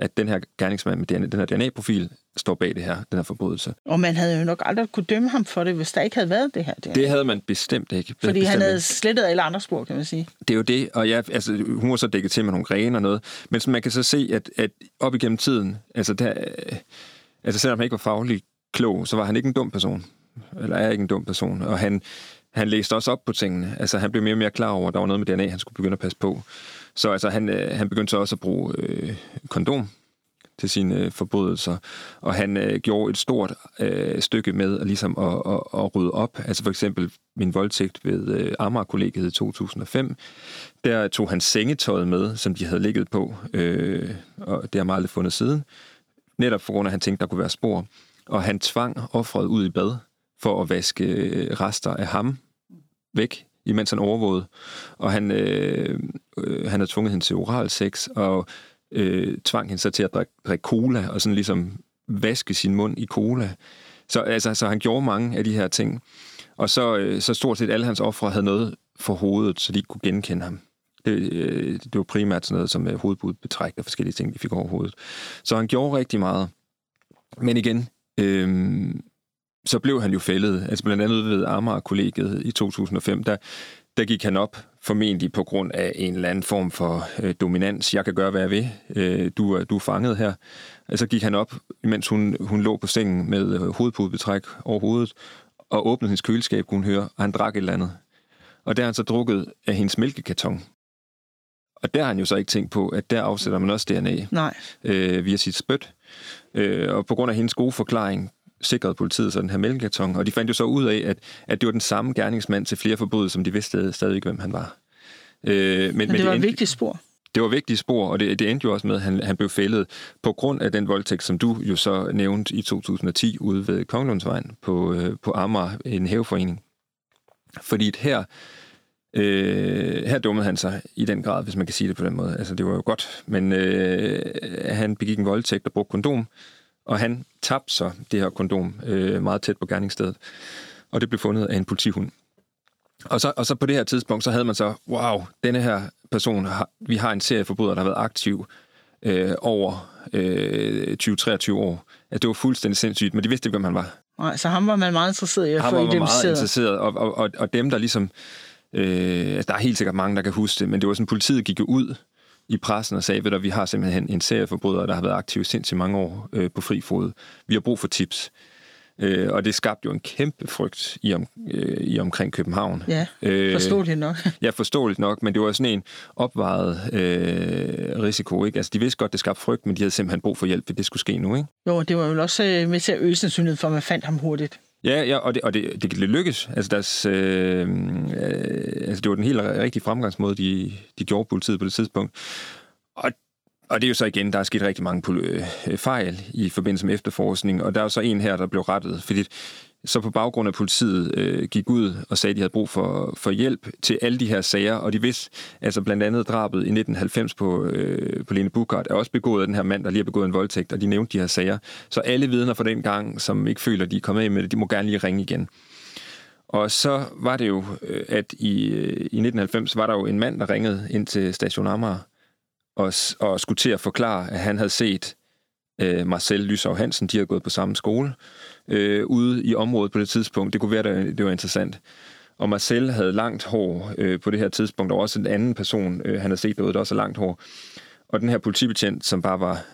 at den her gerningsmand med DNA, den her DNA-profil står bag det her, den her forbrydelse. Og man havde jo nok aldrig kunne dømme ham for det, hvis der ikke havde været det her. DNA. Det havde man bestemt ikke. Fordi bestemt han havde ikke. slettet alle andre spor, kan man sige. Det er jo det, og ja, altså, hun var så dækket til med nogle grene og noget, men man kan så se, at, at op igennem tiden, altså, der, øh, altså selvom han ikke var faglig klog, så var han ikke en dum person, eller er ikke en dum person, og han, han læste også op på tingene. Altså, han blev mere og mere klar over, at der var noget med DNA, han skulle begynde at passe på. Så altså, han, øh, han begyndte så også at bruge øh, kondom til sine øh, forbrydelser, og han øh, gjorde et stort øh, stykke med at, ligesom at, at, at rydde op. Altså for eksempel min voldtægt ved øh, Amager-kollegiet i 2005. Der tog han sengetøjet med, som de havde ligget på, øh, og det har man aldrig fundet siden. Netop for grund af, at han tænkte, der kunne være spor. Og han tvang offret ud i bad for at vaske øh, rester af ham væk, imens han overvågede. Og han, øh, øh, han havde tvunget hende til oral sex, og øh, tvang hende så til at drikke, drikke cola, og sådan ligesom vaske sin mund i cola. Så, altså, så han gjorde mange af de her ting. Og så, øh, så stort set alle hans ofre havde noget for hovedet, så de ikke kunne genkende ham. Det, øh, det var primært sådan noget som øh, hovedbudbetræk og forskellige ting, de fik over hovedet. Så han gjorde rigtig meget. Men igen, øh, så blev han jo fældet. Altså blandt andet ved Amager-kollegiet i 2005, der, der gik han op formentlig på grund af en eller anden form for øh, dominans. Jeg kan gøre, hvad jeg vil. Øh, du, er, du er fanget her. Og så gik han op, mens hun, hun lå på sengen med øh, hovedpudebetræk over hovedet, og åbnede hendes køleskab, kunne hun høre, og han drak et eller andet. Og der har han så drukket af hendes mælkekarton. Og der har han jo så ikke tænkt på, at der afsætter man også DNA Nej. øh, via sit spyt. Øh, og på grund af hendes gode forklaring, sikrede politiet så den her mælkekarton, og de fandt jo så ud af, at, at det var den samme gerningsmand til flere forbrydelser, som de vidste stadig ikke, hvem han var. Øh, men, Men det var et endte- vigtigt spor. det var vigtige spor, og det, det endte jo også med, at han, han blev fældet på grund af den voldtægt, som du jo så nævnte i 2010 ude ved Kongelundsvejen på, øh, på Amager, en hæveforening. Fordi her, øh, her dummede han sig i den grad, hvis man kan sige det på den måde. Altså, det var jo godt, men øh, han begik en voldtægt og brugte kondom, og han tabte så det her kondom øh, meget tæt på gerningsstedet. Og det blev fundet af en politihund. Og så, og så på det her tidspunkt, så havde man så, wow, denne her person, har, vi har en serie forbrydere, der har været aktiv øh, over øh, 20-23 år. At det var fuldstændig sindssygt, men de vidste ikke, hvem han var. Nej, så ham var man meget interesseret i at Han få var meget identificeret. interesseret, og, og, og, og dem, der ligesom... Øh, altså, der er helt sikkert mange, der kan huske det, men det var sådan, politiet gik jo ud i pressen og sagde, at vi har simpelthen en serie forbrydere, der har været aktive sindssygt mange år øh, på fri fod. Vi har brug for tips. Øh, og det skabte jo en kæmpe frygt i, om, øh, i omkring København. Ja, Øh, forståeligt nok. Ja, forståeligt nok, men det var sådan en opvejet øh, risiko. Ikke? Altså, de vidste godt, det skabte frygt, men de havde simpelthen brug for hjælp, hvis det skulle ske nu. Ikke? Jo, det var jo også øh, med til at øge sandsynligheden for, at man fandt ham hurtigt. Ja, ja og, det, og det, det lykkes. Altså, deres, øh, øh, altså, det var den helt rigtige fremgangsmåde, de, de gjorde politiet på det tidspunkt. Og, og det er jo så igen, der er sket rigtig mange øh, fejl i forbindelse med efterforskning, og der er jo så en her, der blev rettet, fordi så på baggrund af politiet øh, gik ud og sagde, at de havde brug for, for hjælp til alle de her sager, og de vidste, altså blandt andet drabet i 1990 på, øh, på Lene Bukart, er også begået af den her mand, der lige har begået en voldtægt, og de nævnte de her sager. Så alle vidner fra den gang, som ikke føler, at de er kommet af med det, de må gerne lige ringe igen. Og så var det jo, øh, at i, øh, i 1990 var der jo en mand, der ringede ind til station Amager, og, og skulle til at forklare, at han havde set øh, Marcel Lysov Hansen, de havde gået på samme skole, øh, ude i området på det tidspunkt. Det kunne være, at det var interessant. Og Marcel havde langt hår øh, på det her tidspunkt, og også en anden person, øh, han havde set derude, der også havde langt hår. Og den her politibetjent, som bare var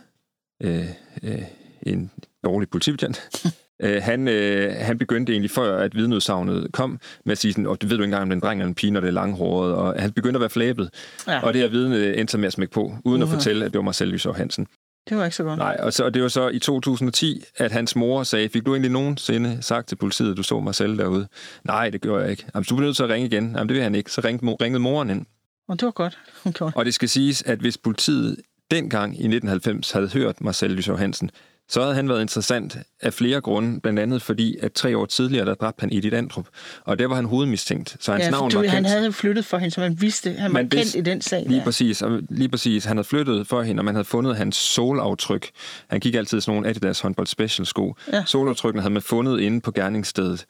øh, øh, en dårlig politibetjent, øh, han, øh, han begyndte egentlig før, at vidneudsagnet kom, med at sige sådan, og du ved du ikke engang, om den dreng eller en pige, når det er langhåret, og han begyndte at være flabet. Ja. Og det her vidne endte med at smække på, uden at Uha. fortælle, at det var Marcel Lysov Hansen. Det var ikke så godt. Nej, og, så, og det var så i 2010, at hans mor sagde, fik du egentlig nogensinde sagt til politiet, at du så Marcel derude? Nej, det gjorde jeg ikke. Jamen, du bliver nødt til at ringe igen. Jamen, det vil han ikke. Så ringede, ringede moren ind. Og det var godt, hun gjorde. Og det skal siges, at hvis politiet dengang i 1990 havde hørt Marcel Lysov Hansen, så havde han været interessant af flere grunde, blandt andet fordi, at tre år tidligere, der dræbte han Edith Andrup, og der var han hovedmistænkt, så hans Ja, navn du, var kendt. han havde flyttet for hende, så man vidste, han var Man kendt vidste- i den sag. Lige der. præcis, og lige præcis. Han havde flyttet for hende, og man havde fundet hans solaftryk. Han gik altid i sådan nogle Adidas håndbold special sko. Ja. Solaftrykkene havde man fundet inde på gerningsstedet.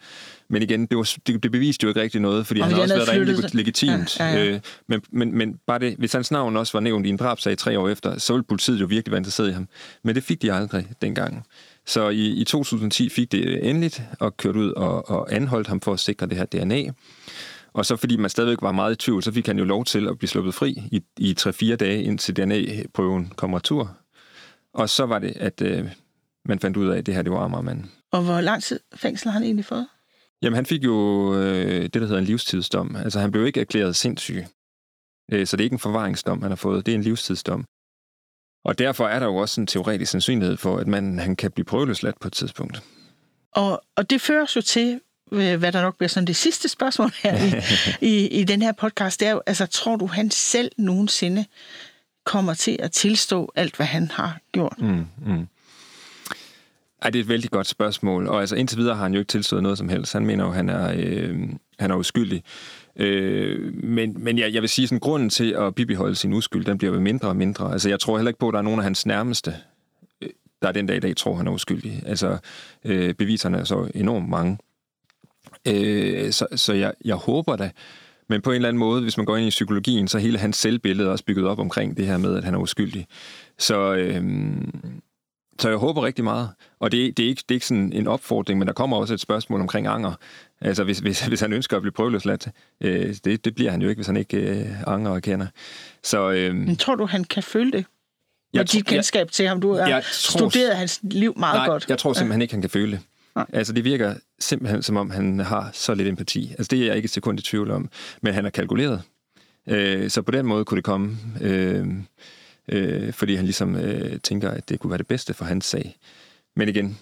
Men igen, det, var, det, det beviste jo ikke rigtig noget, fordi Og han han også været derinde leg- legitimt. Ja, ja, ja. Øh, men, men, men bare det, hvis hans navn også var nævnt i en drabsag tre år efter, så ville politiet jo virkelig være interesseret i ham. Men det fik de aldrig dengang. Så i, i 2010 fik det endeligt, og kørt ud og, og anholdt ham for at sikre det her DNA. Og så fordi man stadigvæk var meget i tvivl, så fik han jo lov til at blive sluppet fri i, i 3-4 dage, indtil DNA-prøven kom retur. Og så var det, at øh, man fandt ud af, at det her det var Amagermanden. Og hvor lang tid fængsel har han egentlig fået? Jamen, han fik jo øh, det, der hedder en livstidsdom. Altså, han blev ikke erklæret sindssyg. Øh, så det er ikke en forvaringsdom, han har fået. Det er en livstidsdom. Og derfor er der jo også en teoretisk sandsynlighed for, at man, han kan blive prøveløsladt på et tidspunkt. Og, og det fører jo til, øh, hvad der nok bliver sådan det sidste spørgsmål her i, i, i den her podcast, det er jo, altså, tror du, han selv nogensinde kommer til at tilstå alt, hvad han har gjort? Mm, mm. Ej, det er et vældig godt spørgsmål, og altså indtil videre har han jo ikke tilstået noget som helst. Han mener jo, han er, øh, han er uskyldig. Øh, men men jeg, jeg vil sige, sådan grunden til at bibeholde sin uskyld, den bliver jo mindre og mindre. Altså jeg tror heller ikke på, at der er nogen af hans nærmeste, øh, der den dag i dag tror, han er uskyldig. Altså øh, beviserne er så enormt mange. Øh, så så jeg, jeg håber da, men på en eller anden måde, hvis man går ind i psykologien, så er hele hans selvbillede også bygget op omkring det her med, at han er uskyldig. Så, øh, så jeg håber rigtig meget. Og det, det, er ikke, det er ikke sådan en opfordring, men der kommer også et spørgsmål omkring anger. Altså hvis, hvis, hvis han ønsker at blive prøveløsladt, øh, det, det bliver han jo ikke, hvis han ikke øh, anger og kender. Så øhm, Men tror du, han kan føle det? jeg Med dit tror- jeg- kendskab til ham. Du har jeg tror- studeret hans liv meget Nej, godt. jeg tror simpelthen ikke, han kan føle det. Nej. Altså, det virker simpelthen, som om han har så lidt empati. Altså, det er jeg ikke et sekund i tvivl om. Men han er kalkuleret. Øh, så på den måde kunne det komme, øh, øh, fordi han ligesom øh, tænker, at det kunne være det bedste for hans sag. Men igen,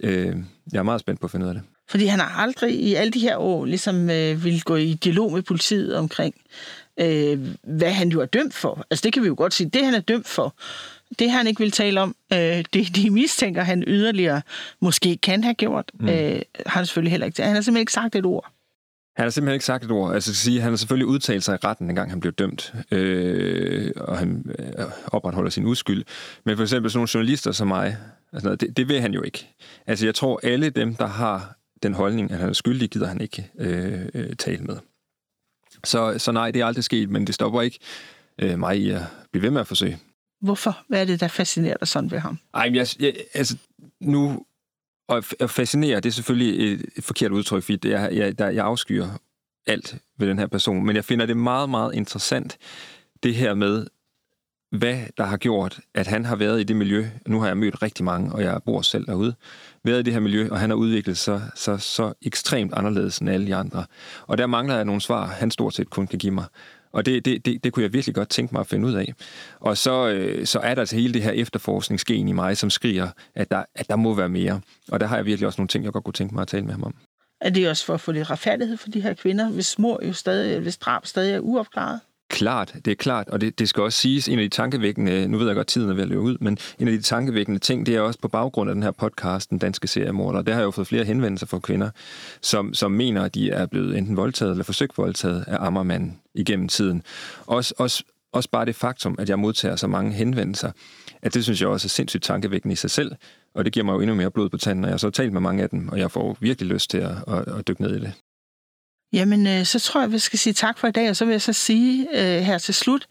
øh, jeg er meget spændt på at finde ud af det. Fordi han har aldrig i alle de her år ligesom øh, ville gå i dialog med politiet omkring, øh, hvad han jo er dømt for. Altså det kan vi jo godt sige. Det han er dømt for, det han ikke vil tale om, øh, det de mistænker, han yderligere måske kan have gjort, mm. øh, har han selvfølgelig heller ikke. Han har simpelthen ikke sagt et ord. Han har simpelthen ikke sagt et ord. Altså, jeg skal sige, han har selvfølgelig udtalt sig i retten, dengang han blev dømt, øh, og han øh, opretholder sin uskyld. Men for eksempel sådan nogle journalister som mig, altså, noget, det, det vil han jo ikke. Altså, jeg tror, alle dem, der har den holdning, at han er skyldig, gider han ikke øh, øh, tale med. Så, så nej, det er aldrig sket, men det stopper ikke øh, mig i at blive ved med at forsøge. Hvorfor? Hvad er det, der fascinerer dig sådan ved ham? Ej, men jeg, jeg, altså, nu... Og at fascinere, det er selvfølgelig et, et forkert udtryk, fordi det er, jeg, der, jeg afskyer alt ved den her person. Men jeg finder det meget, meget interessant, det her med, hvad der har gjort, at han har været i det miljø. Nu har jeg mødt rigtig mange, og jeg bor selv derude. Været i det her miljø, og han har udviklet sig så, så ekstremt anderledes end alle de andre. Og der mangler jeg nogle svar, han stort set kun kan give mig. Og det, det, det, det kunne jeg virkelig godt tænke mig at finde ud af. Og så, øh, så er der altså hele det her efterforskningsgen i mig, som skriger, at der, at der må være mere. Og der har jeg virkelig også nogle ting, jeg godt kunne tænke mig at tale med ham om. Er det også for at få lidt retfærdighed for de her kvinder, hvis mor jo stadig, hvis drab stadig er uopklaret? Klart, det er klart, og det, det skal også siges, en af de tankevækkende, nu ved jeg godt, tiden er ved at løbe ud, men en af de tankevækkende ting, det er også på baggrund af den her podcast, Den Danske Seriemorder, der har jeg jo fået flere henvendelser fra kvinder, som, som mener, at de er blevet enten voldtaget eller forsøgt voldtaget af Ammermanden igennem tiden. Også, også, også bare det faktum, at jeg modtager så mange henvendelser, at det synes jeg også er sindssygt tankevækkende i sig selv, og det giver mig jo endnu mere blod på tanden, og jeg har så talt med mange af dem, og jeg får virkelig lyst til at, at, at dykke ned i det. Jamen, øh, så tror jeg, vi skal sige tak for i dag, og så vil jeg så sige øh, her til slut,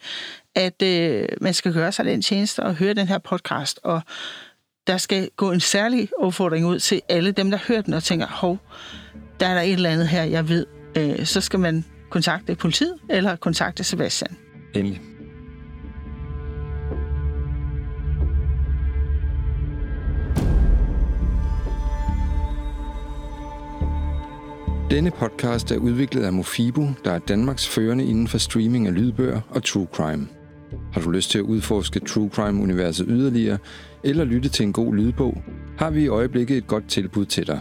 at øh, man skal gøre sig den tjeneste og høre den her podcast, og der skal gå en særlig opfordring ud til alle dem, der hører den og tænker, hov, der er der et eller andet her, jeg ved. Øh, så skal man kontakte politiet eller kontakte Sebastian. Endelig. Denne podcast er udviklet af Mofibo, der er Danmarks førende inden for streaming af lydbøger og true crime. Har du lyst til at udforske true crime-universet yderligere, eller lytte til en god lydbog, har vi i øjeblikket et godt tilbud til dig.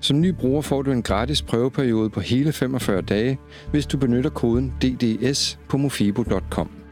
Som ny bruger får du en gratis prøveperiode på hele 45 dage, hvis du benytter koden DDS på mofibo.com.